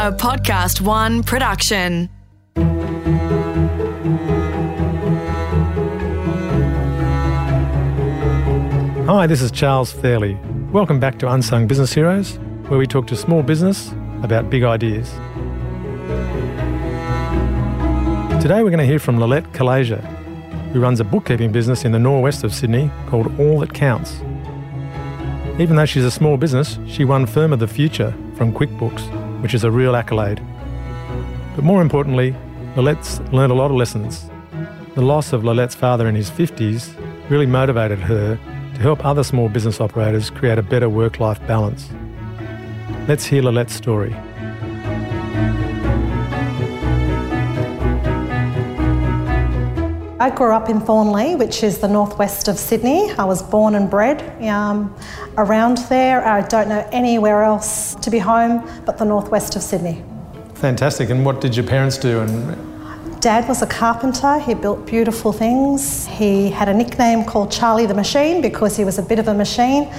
a Podcast One production. Hi, this is Charles Fairlie. Welcome back to Unsung Business Heroes, where we talk to small business about big ideas. Today we're going to hear from Lielette Calleja, who runs a bookkeeping business in the northwest of Sydney called All That Counts. Even though she's a small business, she won Firm of the Future from QuickBooks, which is a real accolade. But more importantly, Lielette's learned a lot of lessons. The loss of Lielette's father in his 50s really motivated her to help other small business operators create a better work life balance. Let's hear Lielette's story. I grew up in Thornleigh, which is the northwest of Sydney. I was born and bred um, around there. I don't know anywhere else to be home but the northwest of Sydney. Fantastic. And what did your parents do? And Dad was a carpenter. He built beautiful things. He had a nickname called Charlie the Machine because he was a bit of a machine,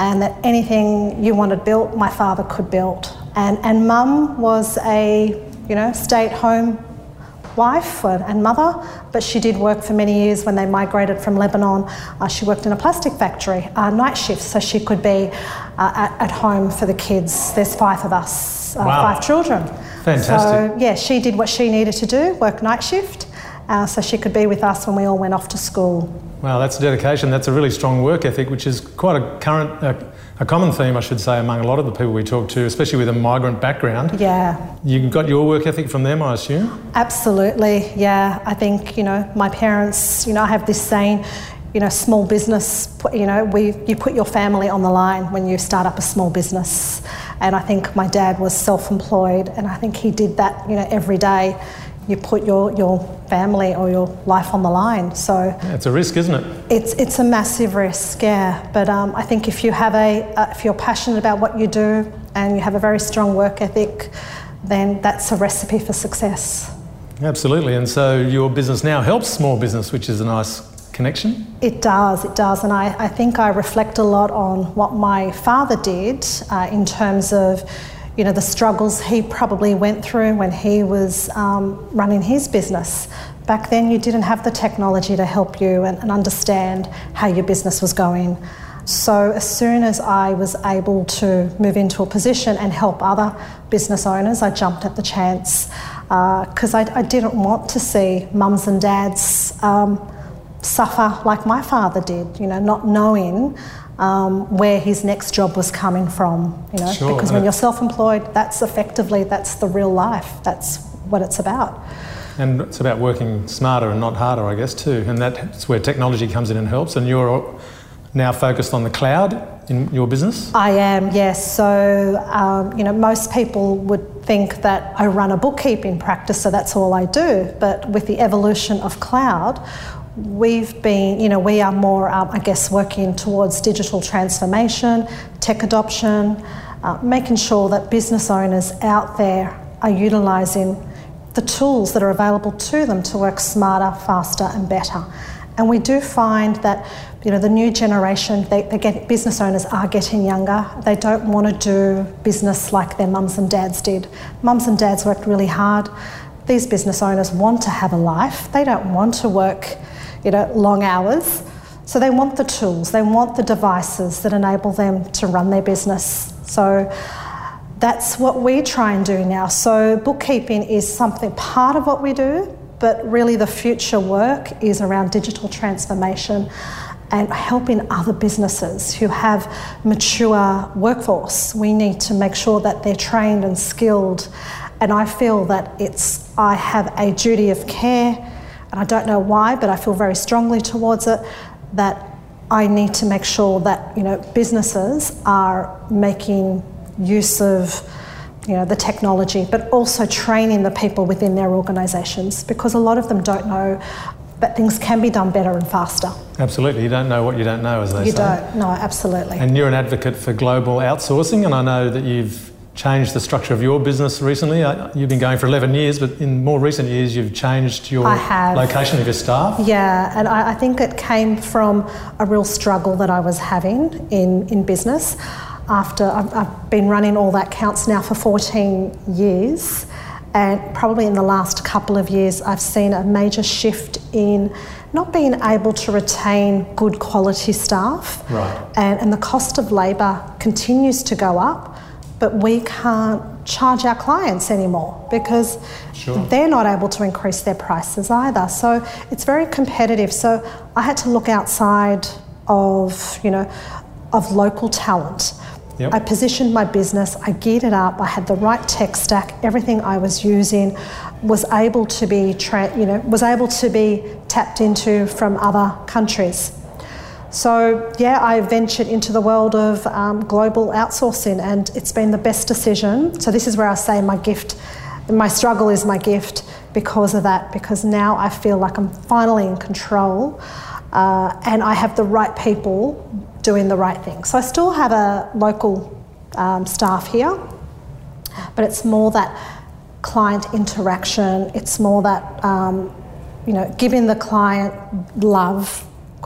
and that anything you wanted built, my father could build. And and Mum was a you know stay-at-home wife and mother, but she did work for many years when they migrated from Lebanon. Uh, she worked in a plastic factory, uh, night shifts, so she could be uh, at, at, home for the kids. There's five of us, uh, Wow. five children. Fantastic. So, yeah, she did what she needed to do, work night shift, uh, so she could be with us when we all went off to school. wow, that's dedication. That's a really strong work ethic, which is quite a current, uh, a common theme, I should say, among a lot of the people we talk to, especially with a migrant background. Yeah, You got your work ethic from them, I assume? Absolutely, yeah. I think you know my parents. You know, I have this saying. You know, small business. You know, we you put your family on the line when you start up a small business, and I think my dad was self-employed, and I think he did that. You know, every day, you put your your family or your life on the line. So Yeah, it's a risk, isn't it? it's it's a massive risk, yeah. But um, I think if you have a uh, if you're passionate about what you do and you have a very strong work ethic, then that's a recipe for success. Absolutely. And so your business now helps small business, which is a nice connection. It does, it does. And I, I think I reflect a lot on what my father did uh, in terms of, you know, the struggles he probably went through when he was um, running his business. Back then, you didn't have the technology to help you and, and understand how your business was going. So, as soon as I was able to move into a position and help other business owners, I jumped at the chance because I, I didn't want to see mums and dads um, suffer like my father did, you know, not knowing um, where his next job was coming from, you know, Sure, because when you're self-employed, that's effectively, that's the real life. That's what it's about. And it's about working smarter and not harder, I guess, too. And that's where technology comes in and helps. And you're now focused on the cloud in your business. I am, yes. So, um, you know, most people would think that I run a bookkeeping practice, so that's all I do. But with the evolution of cloud, we've been, you know, we are more, um, I guess, working towards digital transformation, tech adoption, uh, making sure that business owners out there are utilising the tools that are available to them to work smarter, faster, and better. And we do find that you know the new generation, they, they get business owners are getting younger. They don't want to do business like their mums and dads did. Mums and dads worked really hard. These business owners want to have a life. They don't want to work, you know, long hours. So they want the tools. They want the devices that enable them to run their business. So that's what we try and do now. So, bookkeeping is something part of what we do, but really the future work is around digital transformation and helping other businesses who have mature workforce. We need to make sure that they're trained and skilled. And I feel that it's, I have a duty of care, and I don't know why, but I feel very strongly towards it that I need to make sure that you know businesses are making use of you know the technology, but also training the people within their organisations because a lot of them don't know that things can be done better and faster. Absolutely. You don't know what you don't know, as they You say. don't, no, absolutely. And you're an advocate for global outsourcing, and I know that you've changed the structure of your business recently. Uh, You've been going for 11 years, but in more recent years, you've changed your location of your staff. Yeah, and I, I think it came from a real struggle that I was having in, in business. after I've, I've been running all that counts now for 14 years, and probably in the last couple of years, I've seen a major shift in not being able to retain good quality staff. Right. And, and the cost of labour continues to go up, but we can't charge our clients anymore because Sure. they're not able to increase their prices either. So it's very competitive. So I had to look outside of, you know, of local talent. Yep. I positioned my business, I geared it up, I had the right tech stack, everything I was using was able to be, tra- you know, was able to be tapped into from other countries. So yeah, I ventured into the world of um, global outsourcing, and it's been the best decision. So this is where I say my gift, my struggle is my gift because of that. Because now I feel like I'm finally in control, uh, and I have the right people doing the right thing. So I still have a local um, staff here, but it's more that client interaction. It's more that um, you know, giving the client love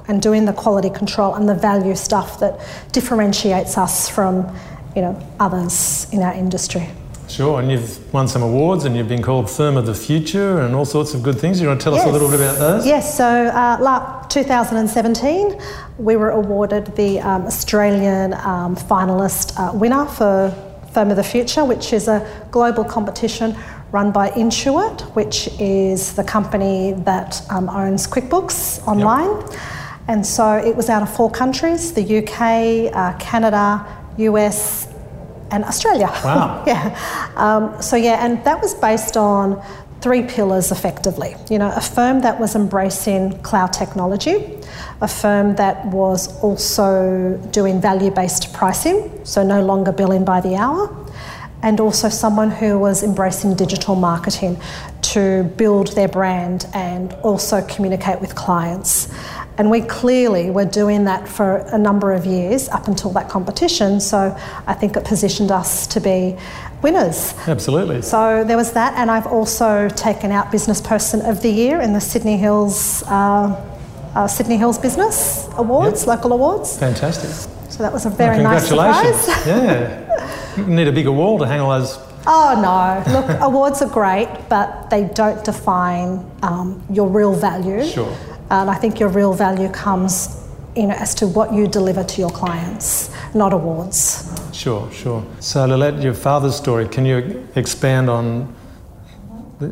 and doing the quality control and the value stuff that differentiates us from, you know, others in our industry. Sure, and you've won some awards and you've been called Firm of the Future and all sorts of good things. You want to tell us a little bit about those? Yes, so uh, la- 2017, we were awarded the um, Australian um, finalist uh, winner for Firm of the Future, which is a global competition run by Intuit, which is the company that um, owns QuickBooks online. And so it was out of four countries the UK, uh, Canada, US, and Australia. Wow. yeah. Um, so, yeah, and that was based on three pillars effectively. You know, a firm that was embracing cloud technology, a firm that was also doing value based pricing, so no longer billing by the hour, and also someone who was embracing digital marketing to build their brand and also communicate with clients. And we clearly were doing that for a number of years up until that competition. So I think it positioned us to be winners. Absolutely. So there was that, and I've also taken out Business Person of the Year in the Sydney Hills uh, uh, Sydney Hills Business Awards, Yep. local awards. Fantastic. So that was a very Well, nice congratulations. surprise. yeah. You need a bigger wall to hang all those. Oh no! Look, awards are great, but they don't define um, your real value. Sure. And I think your real value comes, you know, as to what you deliver to your clients, not awards. Sure, sure. So, Lielette, your father's story, can you expand on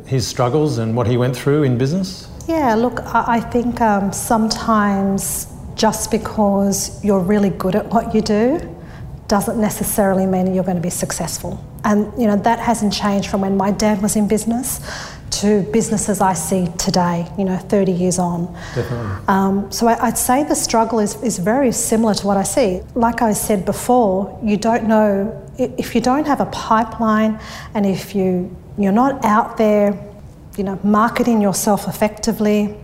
his struggles and what he went through in business? Yeah, look, I, I think um, sometimes just because you're really good at what you do doesn't necessarily mean you're going to be successful. And you know that hasn't changed from when my dad was in business to businesses I see today. You know, 30 years on. Definitely. Um, so I, I'd say the struggle is, is very similar to what I see. Like I said before, you don't know if you don't have a pipeline and if you you're not out there, you know, marketing yourself effectively.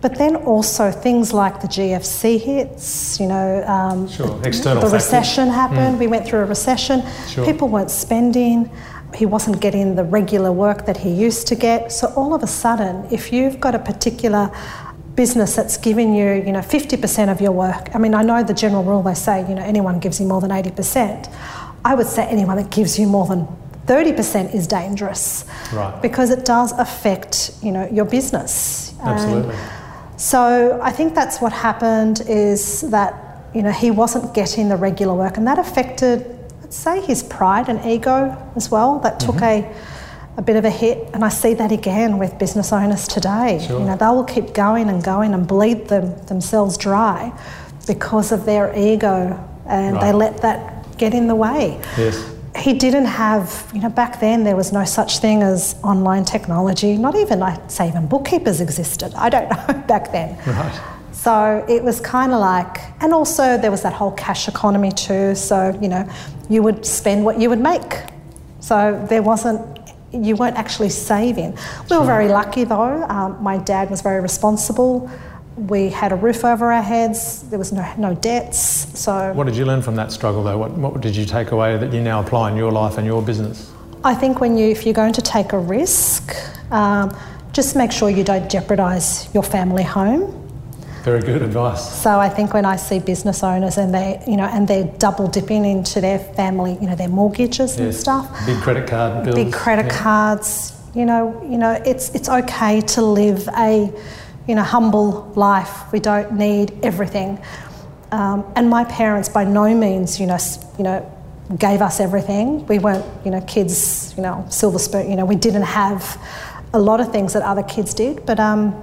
But then also things like the GFC hits, you know, um, Sure, external the factors. recession happened. We went through a recession. Sure. People weren't spending. He wasn't getting the regular work that he used to get. So all of a sudden, if you've got a particular business that's giving you, you know, 50% of your work. I mean, I know the general rule they say, you know, anyone gives you more than 80%. I would say anyone that gives you more than 30% is dangerous. Right. Because it does affect, you know, your business. Absolutely. so I think that's what happened is that you know he wasn't getting the regular work, and that affected, say, his pride and ego as well. That took mm-hmm. a a bit of a hit, and I see that again with business owners today. Sure. You know, they will keep going and going and bleed them themselves dry because of their ego, and they let that get in the way Yes. he didn't have, you know, back then there was no such thing as online technology. Not even, I'd say, even bookkeepers existed. I don't know back then. Right. So it was kind of like, and also there was that whole cash economy too. So, you know, you would spend what you would make. So there wasn't, you weren't actually saving. We were very lucky though. Um, my dad was very responsible. We had a roof over our heads. There was no, no debts. So What did you learn from that struggle, though? What, what did you take away that you now apply in your life and your business? I think when you, if you're going to take a risk, um, just make sure you don't jeopardise your family home. Very good advice. So I think when I see business owners and they, you know, and they're double dipping into their family, you know, their mortgages and stuff, Big credit card bills. big credit Yeah. cards, you know, you know, it's it's okay to live a, you know, humble life. We don't need everything. Um, and my parents, by no means, you know, you know, gave us everything. We weren't, you know, kids, you know, silver spoon. You know, we didn't have a lot of things that other kids did, but um,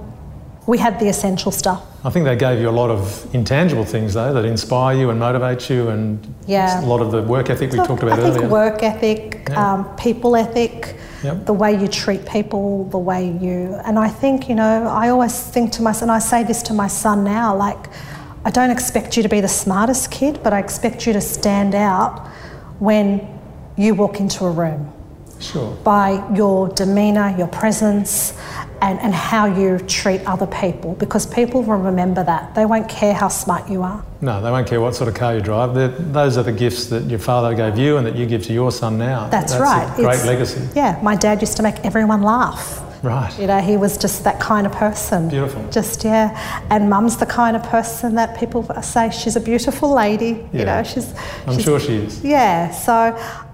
we had the essential stuff. I think they gave you a lot of intangible things though that inspire you and motivate you, and Yeah. a lot of the work ethic we Look, talked about I think earlier. work ethic, Yeah. um, people ethic, Yep. the way you treat people, the way you. And I think, you know, I always think to myself, and I say this to my son now, like, I don't expect you to be the smartest kid, but I expect you to stand out when you walk into a room Sure. by your demeanour, your presence, and, and how you treat other people because people will remember that. They won't care how smart you are. No, they won't care what sort of car you drive. They're, those are the gifts that your father gave you and that you give to your son now. That's, right. A great It's- legacy. Yeah, my dad used to make everyone laugh. Right. You know, he was just that kind of person. Beautiful. Just yeah, and Mum's the kind of person that people say she's a beautiful lady. Yeah. You know, she's. I'm she's- sure she is. Yeah. So,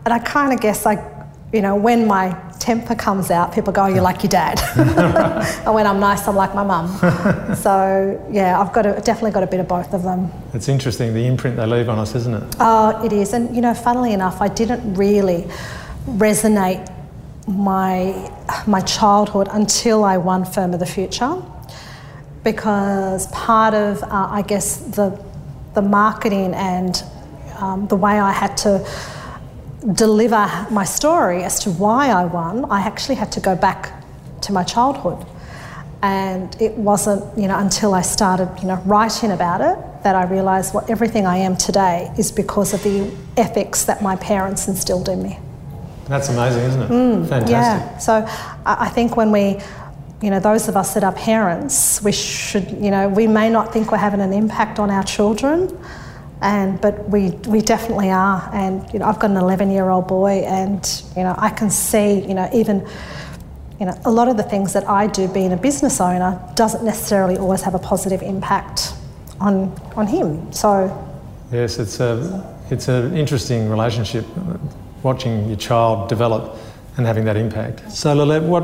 and I kind of guess like, you know, when my temper comes out, people go, oh, "You're like your dad," and when I'm nice, I'm like my mum. so yeah, I've got a, definitely got a bit of both of them. It's interesting the imprint they leave on us, isn't it? Oh, it is. And, you know, funnily enough, I didn't really resonate my, my childhood until I won Firm of the Future because part of, uh, I guess, the, the marketing and um, the way I had to deliver my story as to why I won, I actually had to go back to my childhood. And it wasn't, you know, until I started, you know, writing about it that I realised what everything I am today is because of the ethics that my parents instilled in me. That's amazing, isn't it? Fantastic. Mm, Yeah. So I think when we, you know, those of us that are parents, we should, you know, we may not think we're having an impact on our children, and but we we definitely are. And you know, I've got an 11 year old boy, and you know, I can see, you know, even. You know, a lot of the things that I do being a business owner doesn't necessarily always have a positive impact on on him. So Yes, it's a it's an interesting relationship, watching your child develop and having that impact. So, Lielette, what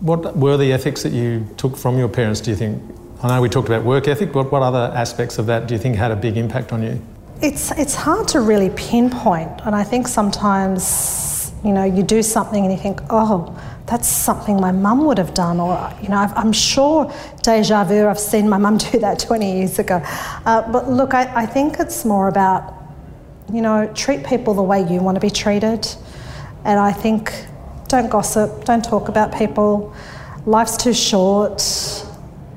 what were the ethics that you took from your parents? Do you think? I know we talked about work ethic, but what other aspects of that do you think had a big impact on you? It's it's hard to really pinpoint, and I think sometimes you know you do something and you think, oh, that's something my mum would have done, or you know, I've, I'm sure deja vu. I've seen my mum do that 20 years ago. Uh, but look, I, I think it's more about you know treat people the way you want to be treated, and I think don't gossip, don't talk about people. Life's too short,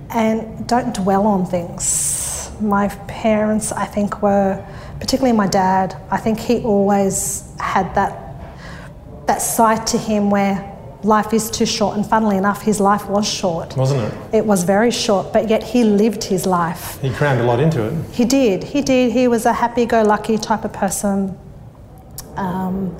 and don't dwell on things. My parents, I think, were particularly my dad. I think he always had that that side to him where life is too short. And funnily enough, his life was short. Wasn't it? It was very short, but yet he lived his life. He crammed a lot into it. He did. He did. He was a happy-go-lucky type of person. Um,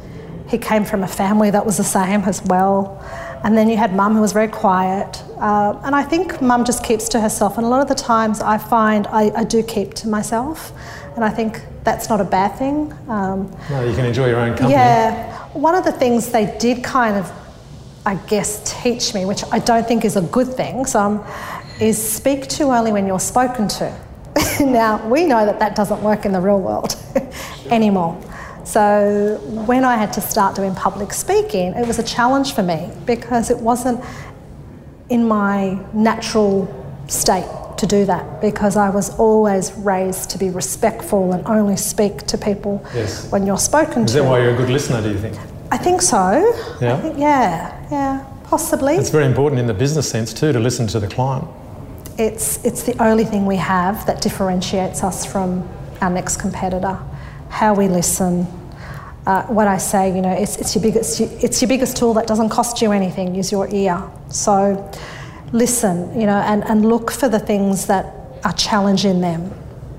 he came from a family that was the same as well. And then you had mum who was very quiet. Uh, and I think mum just keeps to herself. And a lot of the times I find I, I do keep to myself. And I think that's not a bad thing. Um, No, you can enjoy your own company. yeah. One of the things they did kind of, I guess, teach me, which I don't think is a good thing, so, um, is speak too early when you're spoken to. now, we know that that doesn't work in the real world anymore. So, when I had to start doing public speaking, it was a challenge for me because it wasn't in my natural state to do that because I was always raised to be respectful and only speak to people Yes. when you're spoken Is to. that why you're a good listener, do you think? I think so. Yeah? I think, yeah, yeah, possibly. It's very important in the business sense too to listen to the client. It's, it's the only thing we have that differentiates us from our next competitor. How we listen. Uh, what I say, you know, it's, it's, your biggest, it's your biggest tool that doesn't cost you anything, is your ear. So listen, you know, and, and look for the things that are challenging them.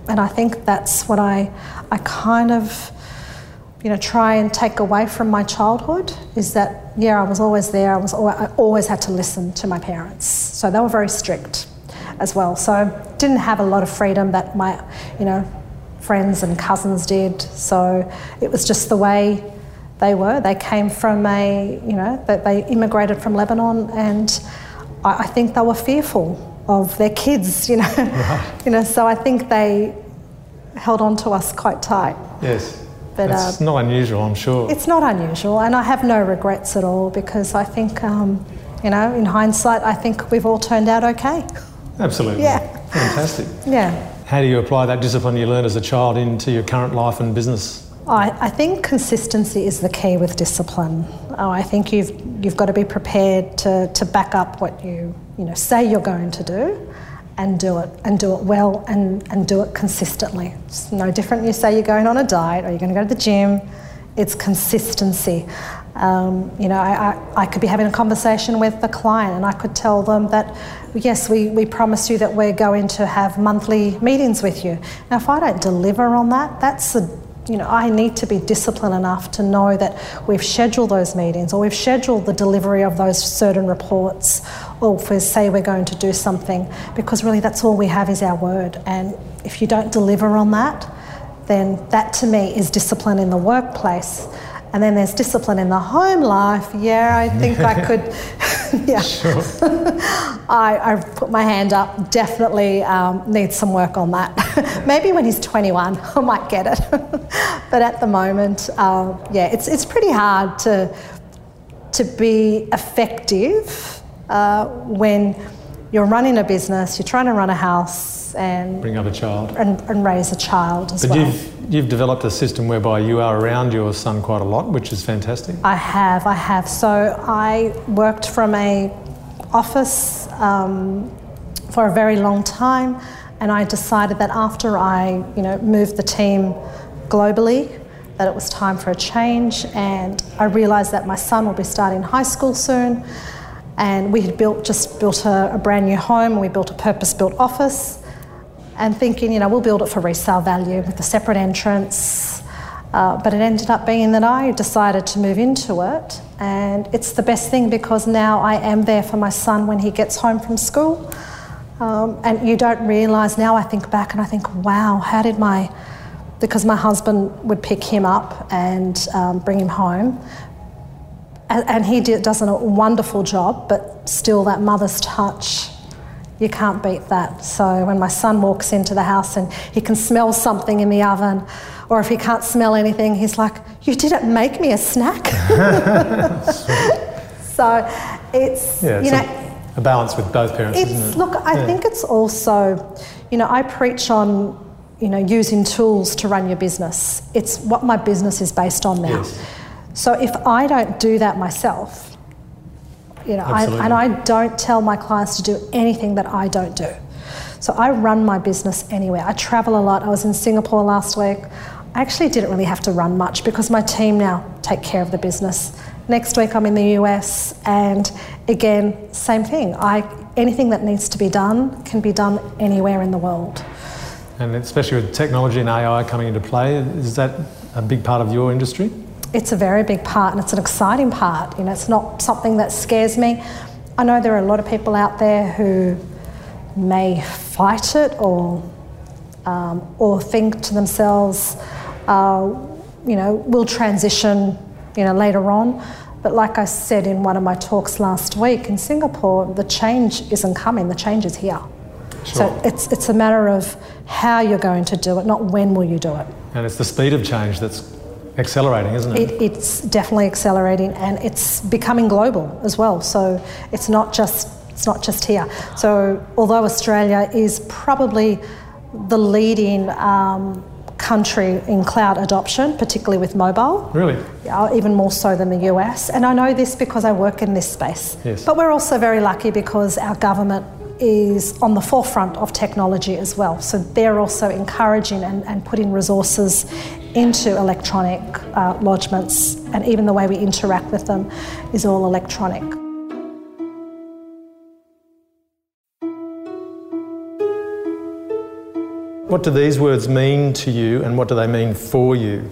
And I think that's what I, I kind of, you know, try and take away from my childhood is that, yeah, I was always there. I, was, al- I always had to listen to my parents. So they were very strict. as well. So didn't have a lot of freedom that my, you know, friends and cousins did. So it was just the way they were. They came from a, you know, that they immigrated from Lebanon, and I, I, think they were fearful of their kids, you know, right. you know. So I think they held on to us quite tight. Yes. But it's uh, not unusual, I'm sure. It's not unusual, and I have no regrets at all because I think, um, you know, in hindsight, I think we've all turned out okay. Absolutely. Yeah. Fantastic. Yeah. How do you apply that discipline you learned as a child into your current life and business? I, I think consistency is the key with discipline. Oh, I think you've you've got to be prepared to, to back up what you you know say you're going to do, and do it and do it well and, and do it consistently. It's no different. You say you're going on a diet or you're going to go to the gym. It's consistency. Um, you know, I, I, I, could be having a conversation with the client and I could tell them that, yes, we, we promise you that we're going to have monthly meetings with you. Now, if I don't deliver on that, that's a you know, I need to be disciplined enough to know that we've scheduled those meetings or we've scheduled the delivery of those certain reports or if we say we're going to do something because really that's all we have is our word and if you don't deliver on that then that to me is discipline in the workplace and then there's discipline in the home life. Yeah, I think I could. yeah. Sure. I, put my hand up. Definitely um, needs some work on that. Maybe when he's 21, I might get it. but at the moment, uh, yeah, it's, it's pretty hard to, to be effective uh, when you're running a business, you're trying to run a house and bring up a child and, and raise a child as but well. You've, you've developed a system whereby you are around your son quite a lot, which is fantastic. I have, I have. So I worked from a office um, for a very long time, and I decided that after I, you know, moved the team globally, that it was time for a change, and I realised that my son will be starting high school soon and we had built just built a, a brand new home we built a purpose-built office and thinking, you know, we'll build it for resale value with a separate entrance. Uh, but it ended up being that I decided to move into it, and it's the best thing because now I am there for my son when he gets home from school. Um, and you don't realise now, I think back and I think, wow, how did my, because my husband would pick him up and um, bring him home, and, and he did, does a wonderful job, but still that mother's touch, you can't beat that. So when my son walks into the house and he can smell something in the oven, or if he can't smell anything, he's like, You didn't make me a snack. so it's, yeah, you know, a balance with both parents, it? Look, I yeah. think it's also, you know, I preach on, you know, using tools to run your business. It's what my business is based on now. Yes. So if I don't do that myself, you know, I, and I don't tell my clients to do anything that I don't do. So I run my business anywhere. I travel a lot. I was in Singapore last week. I actually didn't really have to run much because my team now take care of the business. Next week I'm in the US and again, same thing. I anything that needs to be done can be done anywhere in the world. And especially with technology and AI coming into play, is that a big part of your industry? It's a very big part and it's an exciting part. You know, it's not something that scares me. I know there are a lot of people out there who may fight it or um, or think to themselves, uh, you know, we'll transition, you know, later on. But like I said in one of my talks last week in Singapore, the change isn't coming. The change is here. Sure. So it's it's a matter of how you're going to do it, not when will you do it. And it's the speed of change that's accelerating, isn't it? it? It's definitely accelerating, and it's becoming global as well. So it's not just it's not just here. So although Australia is probably the leading um, country in cloud adoption, particularly with mobile. Really? Yeah, even more so than the US. And I know this because I work in this space. Yes. But we're also very lucky because our government is on the forefront of technology as well. So they're also encouraging and, and putting resources into electronic uh, lodgements, and even the way we interact with them is all electronic. What do these words mean to you, and what do they mean for you?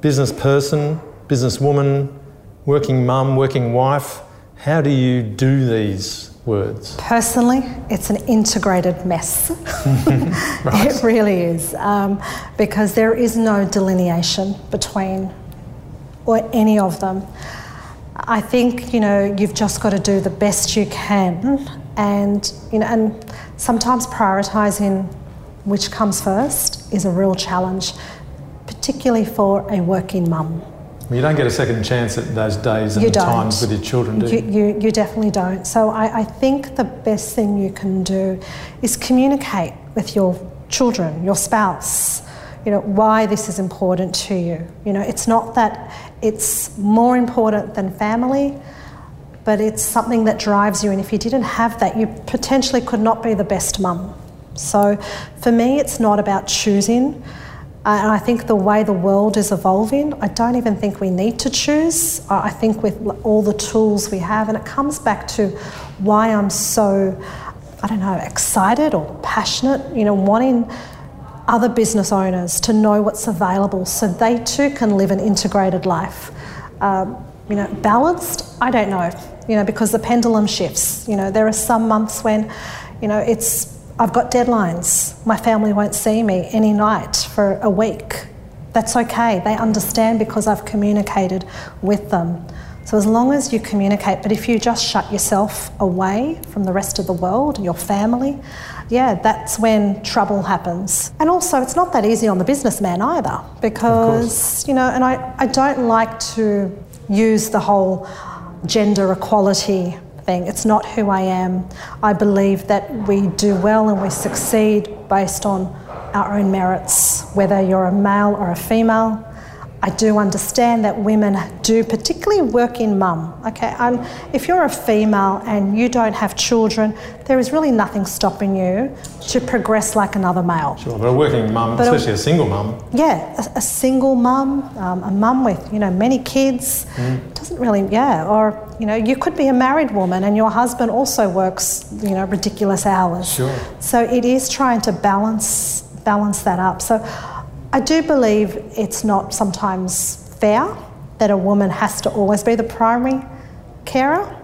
Business person, business woman, working mum, working wife. How do you do these words? Personally, it's an integrated mess. It really is, um, because there is no delineation between or any of them. I think you know you've just got to do the best you can, and you know, and sometimes prioritising which comes first is a real challenge, particularly for a working mum. You don't get a second chance at those days and times with your children, do you? You, you, you definitely don't. So I, I think the best thing you can do is communicate with your children, your spouse, you know, why this is important to you. You know, it's not that it's more important than family, but it's something that drives you. And if you didn't have that, you potentially could not be the best mum. So for me, it's not about choosing. Uh, And I think the way the world is evolving, I don't even think we need to choose. I think with all the tools we have, and it comes back to why I'm so, I don't know, excited or passionate, you know, wanting other business owners to know what's available so they too can live an integrated life. Um, you know, balanced, I don't know, you know, because the pendulum shifts. You know, there are some months when, you know, it's, I've got deadlines. My family won't see me any night for a week. That's okay. They understand because I've communicated with them. So as long as you communicate, but if you just shut yourself away from the rest of the world, your family, yeah, that's when trouble happens. And also, it's not that easy on the businessman either, because, you know, and I, I don't like to use the whole gender equality thing. It's not who I am. I believe that we do well and we succeed based on our own merits, whether you're a male or a female. I do understand that women do, particularly working mum. Okay, um, if you're a female and you don't have children, there is really nothing stopping you to progress like another male. Sure, but a working mum, But especially a single mum, Yeah, a, a single mum, um, a mum with you know many kids, doesn't really yeah. Or you know you could be a married woman and your husband also works you know ridiculous hours. Sure. So it is trying to balance balance that up. So I do believe it's not sometimes fair that a woman has to always be the primary carer.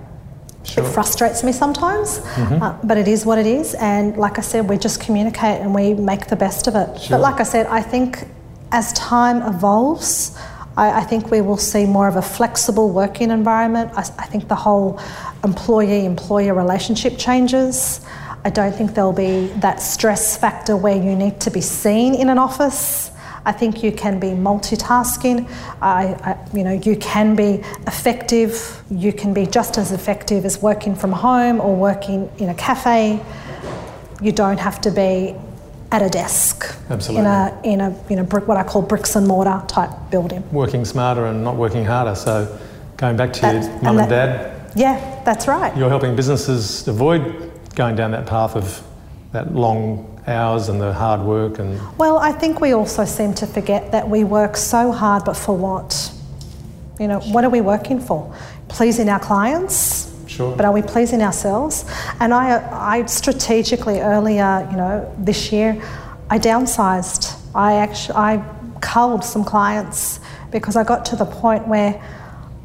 Sure. It frustrates me sometimes, uh, but it is what it is. And like I said, we just communicate and we make the best of it. Sure. But like I said, I think as time evolves, I, I think we will see more of a flexible working environment. I, I think the whole employee employer relationship changes. I don't think there'll be that stress factor where you need to be seen in an office. I think you can be multitasking. I, I, you know, you can be effective. You can be just as effective as working from home or working in a cafe. You don't have to be at a desk Absolutely. in a in a you know brick, what I call bricks and mortar type building. working smarter and not working harder. So going back to That- your mum and that- dad, Yeah, that's right. you're helping businesses avoid going down that path of that long hours and the hard work and Well, I think we also seem to forget that we work so hard, but for what? You know, what are we working for? Pleasing our clients? Sure. But are we pleasing ourselves? And I, I strategically earlier, you know, this year, I downsized. I actually, I culled some clients because I got to the point where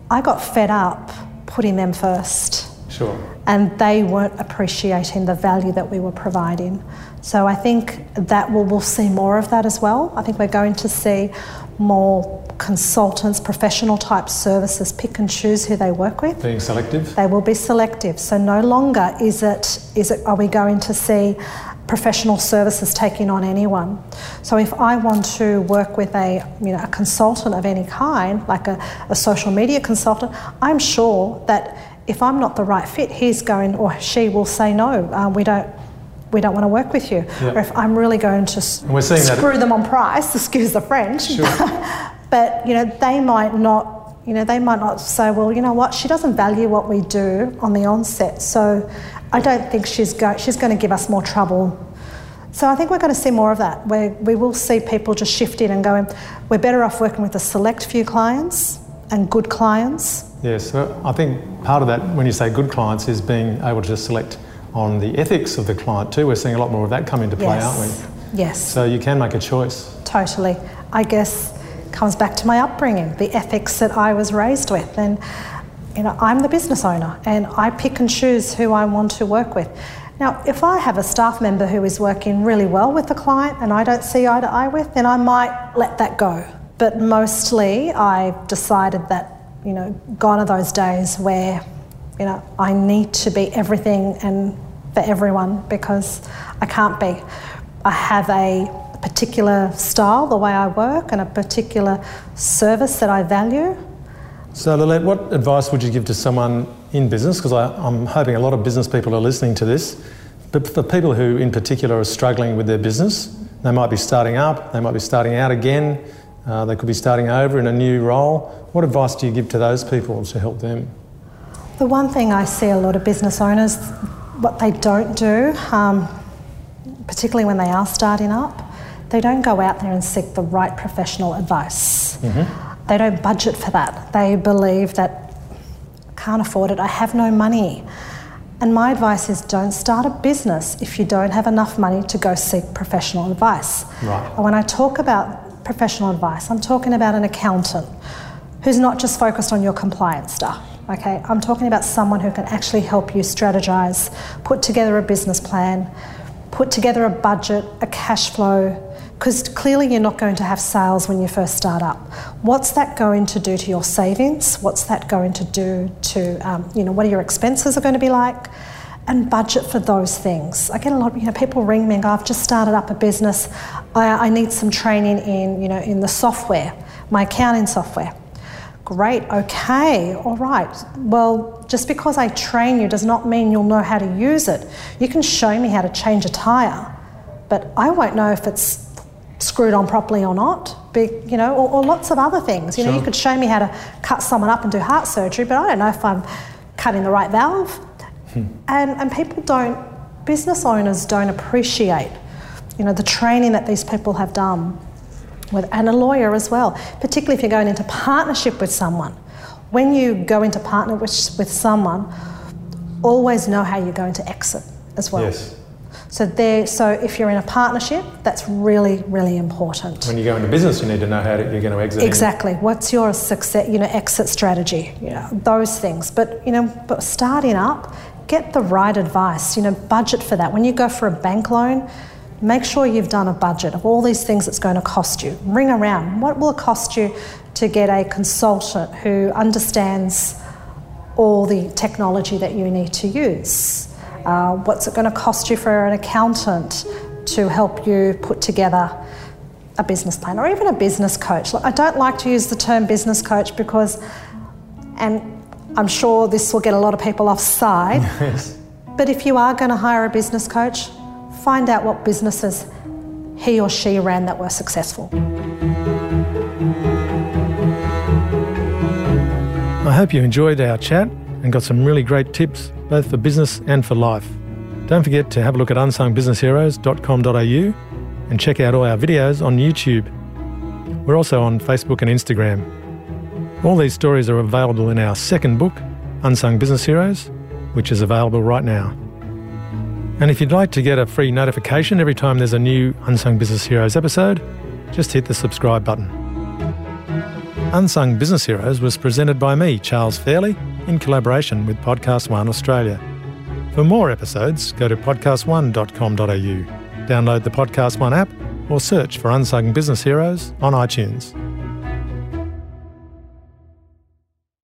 I got fed up putting them first sure. and they weren't appreciating the value that we were providing. So I think that we'll, we'll see more of that as well. I think we're going to see more consultants, professional type services pick and choose who they work with. Being selective. They will be selective. So no longer is it is it are we going to see professional services taking on anyone. So if I want to work with a you know a consultant of any kind, like a, a social media consultant, I'm sure that if I'm not the right fit, he's going or she will say no. Uh, we don't. We don't want to work with you. Yeah. Or if I'm really going to s- we're seeing that- screw them on price, excuse the French, Sure. but you know they might not you know they might not say well you know what she doesn't value what we do on the onset so i don't think she's go- she's going to give us more trouble so i think we're going to see more of that where we will see people just shift in and going we're better off working with a select few clients and good clients Yes, I think part of that, when you say good clients, is being able to just select on the ethics of the client too. We're seeing a lot more of that come into play, yes aren't we? yes So you can make a choice. Totally. I guess comes back to my upbringing, the ethics that I was raised with. And you know, I'm the business owner and I pick and choose who I want to work with. Now, if I have a staff member who is working really well with the client and I don't see eye to eye with, then I might let that go. But mostly I've decided that, you know, gone are those days where, you know, I need to be everything and for everyone because I can't be. I have a particular style, the way I work, and a particular service that I value. So, Lielette, what advice would you give to someone in business? Because I'm hoping a lot of business people are listening to this. But for people who, in particular, are struggling with their business, they might be starting up, they might be starting out again, uh, they could be starting over in a new role. What advice do you give to those people to help them? The one thing I see a lot of business owners, what they don't do, um, particularly when they are starting up, they don't go out there and seek the right professional advice. Mm-hmm. They don't budget for that. They believe that I can't afford it, I have no money. And my advice is don't start a business if you don't have enough money to go seek professional advice. Right. And when I talk about professional advice, I'm talking about an accountant who's not just focused on your compliance stuff. Okay, I'm talking about someone who can actually help you strategize, put together a business plan, put together a budget, a cash flow, because clearly you're not going to have sales when you first start up. What's that going to do to your savings? What's that going to do to, um, you know, what are your expenses are going to be like? And budget for those things. I get a lot, you know, people ring me and go, I've just started up a business. I, I need some training in, you know, in the software, my accounting software. Great, okay, all right. Well, just because I train you does not mean you'll know how to use it. You can show me how to change a tyre, but I won't know if it's screwed on properly or not. Be, you know, or, or, lots of other things. You know, you could show me how to cut someone up and do heart surgery, but I don't know if I'm cutting the right valve. Hmm. And and people don't, business owners don't appreciate, you know, the training that these people have done, with and a lawyer as well. Particularly if you're going into partnership with someone. When you go into partner with, with someone, always know how you're going to exit as well. Yes. So there, so if you're in a partnership, that's really, really important. When you go into business, you need to know how to, you're going to exit. Exactly. In. What's your success, you know, exit strategy? You know, those things. But you know, but starting up, get the right advice. You know, budget for that. When you go for a bank loan, make sure you've done a budget of all these things it's going to cost you. Ring around. What will it cost you to get a consultant who understands all the technology that you need to use? Uh, what's it going to cost you for an accountant to help you put together a business plan or even a business coach? I don't like to use the term business coach because, and I'm sure this will get a lot of people offside, yes. but if you are going to hire a business coach, find out what businesses he or she ran that were successful. I hope you enjoyed our chat and got some really great tips both for business and for life. Don't forget to have a look at unsungbusinessheroes.com.au and check out all our videos on YouTube. We're also on Facebook and Instagram. All these stories are available in our second book, Unsung Business Heroes, which is available right now. And if you'd like to get a free notification every time there's a new Unsung Business Heroes episode, just hit the subscribe button. Unsung Business Heroes was presented by me, Charles Fairlie, in collaboration with Podcast One Australia. For more episodes, go to podcastone.com.au, download the Podcast One app, or search for Unsung Business Heroes on iTunes.